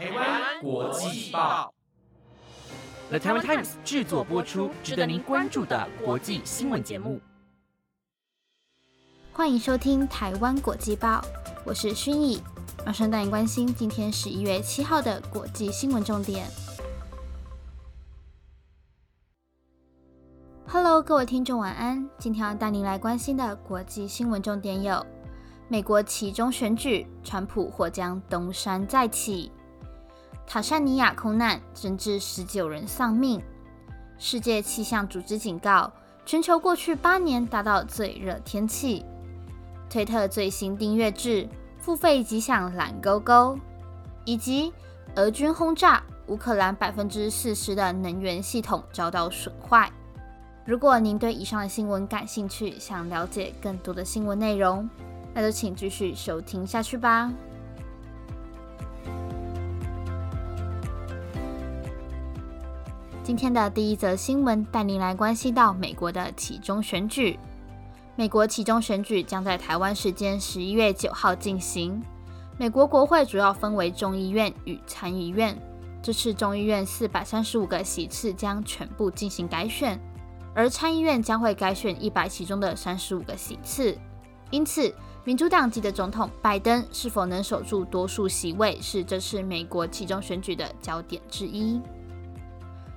台湾国际报，The Taiwan Times 制作播出，值得您关注的国际新闻节目。欢迎收听台湾国际报，我是薰逸，马上带您关心今天十一月七号的国际新闻重点。Hello，各位听众，晚安。今天要带您来关心的国际新闻重点有：美国其中选举，川普或将东山再起；塔山尼亚空难，增至十九人丧命；世界气象组织警告，全球过去八年达到最热天气；推特最新订阅制付费即享蓝勾勾；以及俄军轰炸乌克兰百分之四十的能源系统遭到损坏。如果您对以上的新闻感兴趣，想了解更多的新闻内容，那就请继续收听下去吧。今天的第一则新闻带您来关心到美国的其中选举。美国其中选举将在台湾时间十一月九号进行。美国国会主要分为众议院与参议院，这次众议院四百三十五个席次将全部进行改选。而参议院将会改选一百其中的三十五个席次，因此民主党籍的总统拜登是否能守住多数席位，是这次美国其中选举的焦点之一。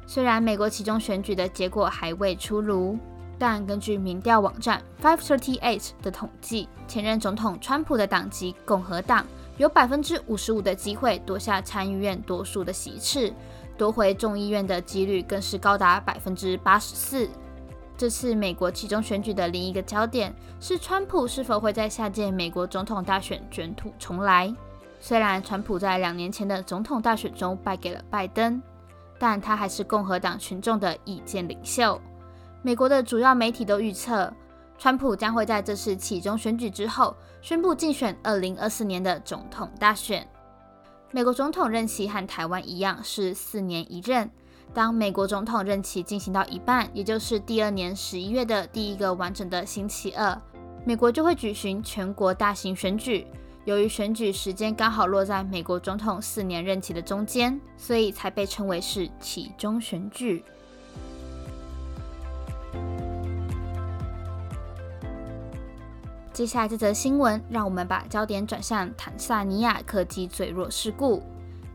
虽然美国其中选举的结果还未出炉，但根据民调网站 Five Thirty Eight 的统计，前任总统川普的党籍共和党有百分之五十五的机会夺下参议院多数的席次，夺回众议院的几率更是高达百分之八十四。这次美国其中选举的另一个焦点是，川普是否会在下届美国总统大选卷土重来。虽然川普在两年前的总统大选中败给了拜登，但他还是共和党群众的意见领袖。美国的主要媒体都预测，川普将会在这次其中选举之后宣布竞选2024年的总统大选。美国总统任期和台湾一样是四年一任。当美国总统任期进行到一半，也就是第二年十一月的第一个完整的星期二，美国就会举行全国大型选举。由于选举时间刚好落在美国总统四年任期的中间，所以才被称为是其中选举。接下来这则新闻，让我们把焦点转向坦桑尼亚客机坠落事故。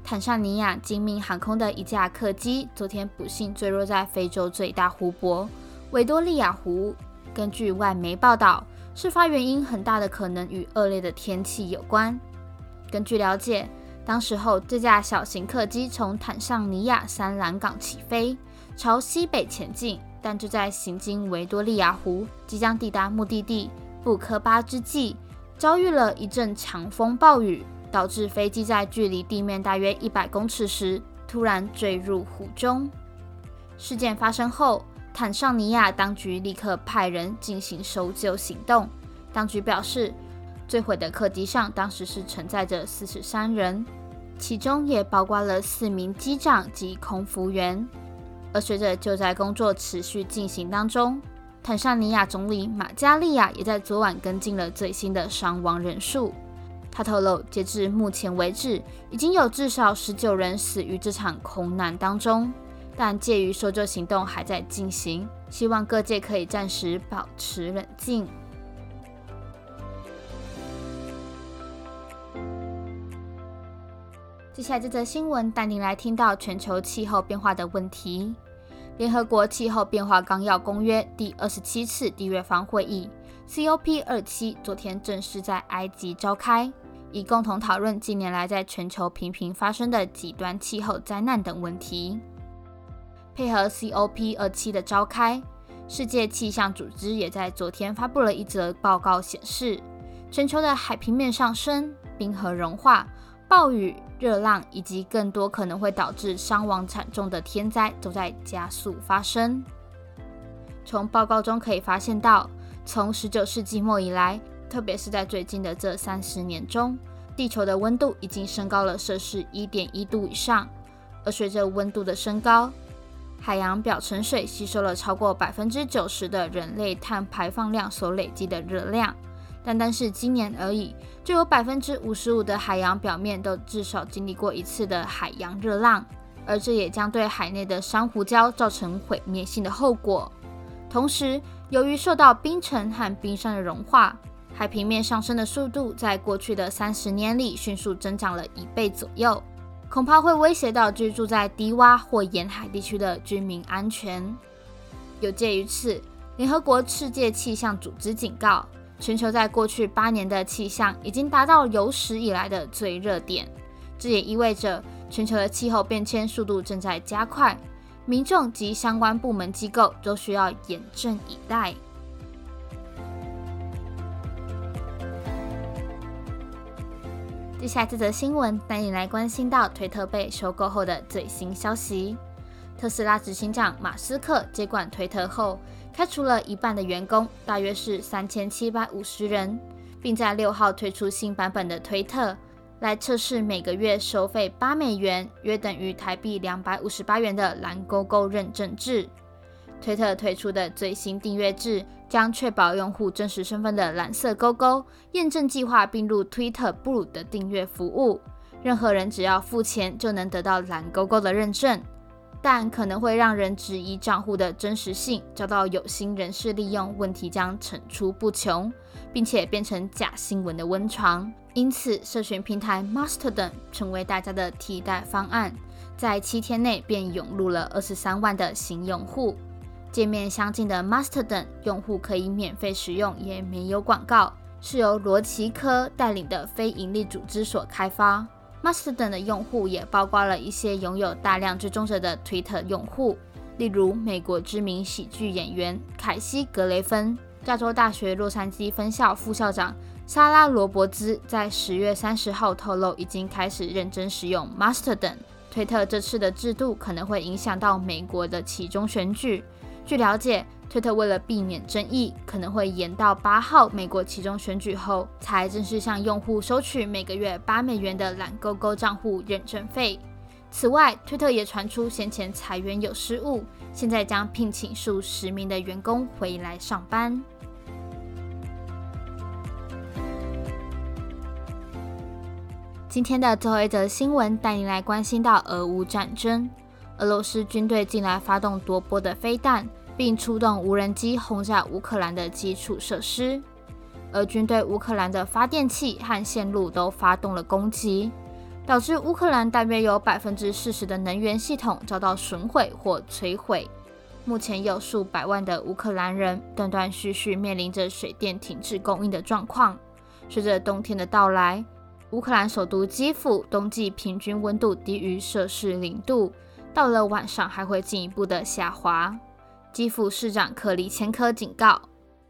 坦桑尼亚精密航空的一架客机昨天不幸坠落在非洲最大湖泊维多利亚湖。根据外媒报道，事发原因很大的可能与恶劣的天气有关。根据了解，当时候这架小型客机从坦桑尼亚三兰港起飞，朝西北前进，但就在行经维多利亚湖，即将抵达目的地布科巴之际，遭遇了一阵强风暴雨。导致飞机在距离地面大约一百公尺时突然坠入湖中。事件发生后，坦桑尼亚当局立刻派人进行搜救行动。当局表示，坠毁的客机上当时是承载着四十三人，其中也包括了四名机长及空服员。而随着救灾工作持续进行当中，坦桑尼亚总理马加利亚也在昨晚跟进了最新的伤亡人数。他透露，截至目前为止，已经有至少十九人死于这场空难当中，但介于搜救行动还在进行，希望各界可以暂时保持冷静。接下来这则新闻带您来听到全球气候变化的问题。联合国气候变化纲要公约第二十七次缔约方会议 （COP 二七）昨天正式在埃及召开。以共同讨论近年来在全球频频发生的极端气候灾难等问题。配合 COP27 的召开，世界气象组织也在昨天发布了一则报告，显示全球的海平面上升、冰河融化、暴雨、热浪以及更多可能会导致伤亡惨重的天灾都在加速发生。从报告中可以发现到，从19世纪末以来，特别是在最近的这三十年中，地球的温度已经升高了摄氏一点一度以上。而随着温度的升高，海洋表层水吸收了超过百分之九十的人类碳排放量所累积的热量，单单是今年而已，就有百分之五十五的海洋表面都至少经历过一次的海洋热浪，而这也将对海内的珊瑚礁造成毁灭性的后果。同时，由于受到冰层和冰山的融化，海平面上升的速度在过去的三十年里迅速增长了一倍左右，恐怕会威胁到居住在低洼或沿海地区的居民安全。有鉴于此，联合国世界气象组织警告，全球在过去八年的气象已经达到有史以来的最热点。这也意味着全球的气候变迁速度正在加快。民众及相关部门机构都需要严阵以待。接下来这则新闻带你来关心到推特被收购后的最新消息。特斯拉执行长马斯克接管推特后，开除了一半的员工，大约是三千七百五十人，并在六号推出新版本的推特。来测试每个月收费八美元，约等于台币两百五十八元的蓝勾勾认证制。推特推出的最新订阅制将确保用户真实身份的蓝色勾勾验证计划并入 Twitter Blue 的订阅服务，任何人只要付钱就能得到蓝勾勾的认证。但可能会让人质疑账户的真实性，遭到有心人士利用，问题将层出不穷，并且变成假新闻的温床。因此，社群平台 Mastodon 成为大家的替代方案，在七天内便涌入了二十三万的新用户。界面相近的 Mastodon 用户可以免费使用，也没有广告，是由罗奇科带领的非营利组织所开发。Mastodon 的用户也包括了一些拥有大量追踪者的 Twitter 用户，例如美国知名喜剧演员凯西·格雷芬、加州大学洛杉矶分校副校长。莎拉·罗伯兹在十月三十号透露，已经开始认真使用 Mastodon。推特这次的制度可能会影响到美国的其中选举。据了解，推特为了避免争议，可能会延到八号美国其中选举后，才正式向用户收取每个月八美元的懒勾勾账户认证费。此外，推特也传出先前裁员有失误，现在将聘请数十名的员工回来上班。今天的最后一则新闻带你来关心到俄乌战争。俄罗斯军队近来发动多波的飞弹，并出动无人机轰炸乌克兰的基础设施。俄军对乌克兰的发电器和线路都发动了攻击，导致乌克兰大约有百分之四十的能源系统遭到损毁或摧毁。目前有数百万的乌克兰人断断续续面临着水电停滞供应的状况。随着冬天的到来，乌克兰首都基辅冬季平均温度低于摄氏零度，到了晚上还会进一步的下滑。基辅市长克里前科警告，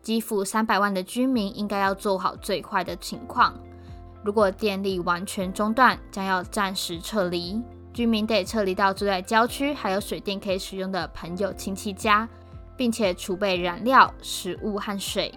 基辅三百万的居民应该要做好最坏的情况。如果电力完全中断，将要暂时撤离，居民得撤离到住在郊区还有水电可以使用的朋友亲戚家，并且储备燃料、食物和水。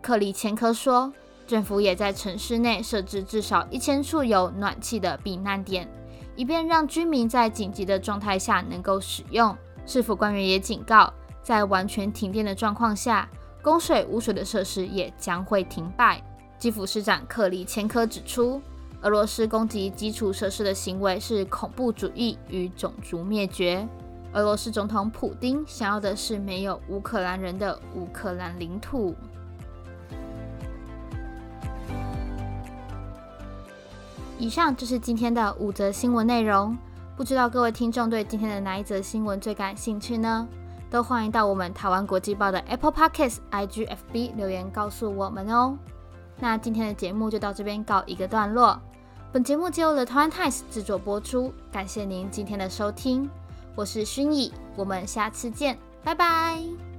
克里前科说。政府也在城市内设置至少一千处有暖气的避难点，以便让居民在紧急的状态下能够使用。市府官员也警告，在完全停电的状况下，供水污水的设施也将会停摆。基辅市长克里千科指出，俄罗斯攻击基础设施的行为是恐怖主义与种族灭绝。俄罗斯总统普京想要的是没有乌克兰人的乌克兰领土。以上就是今天的五则新闻内容。不知道各位听众对今天的哪一则新闻最感兴趣呢？都欢迎到我们台湾国际报的 Apple Podcasts、IGFB 留言告诉我们哦。那今天的节目就到这边告一个段落。本节目由 The Times 制作播出，感谢您今天的收听。我是薰逸，我们下次见，拜拜。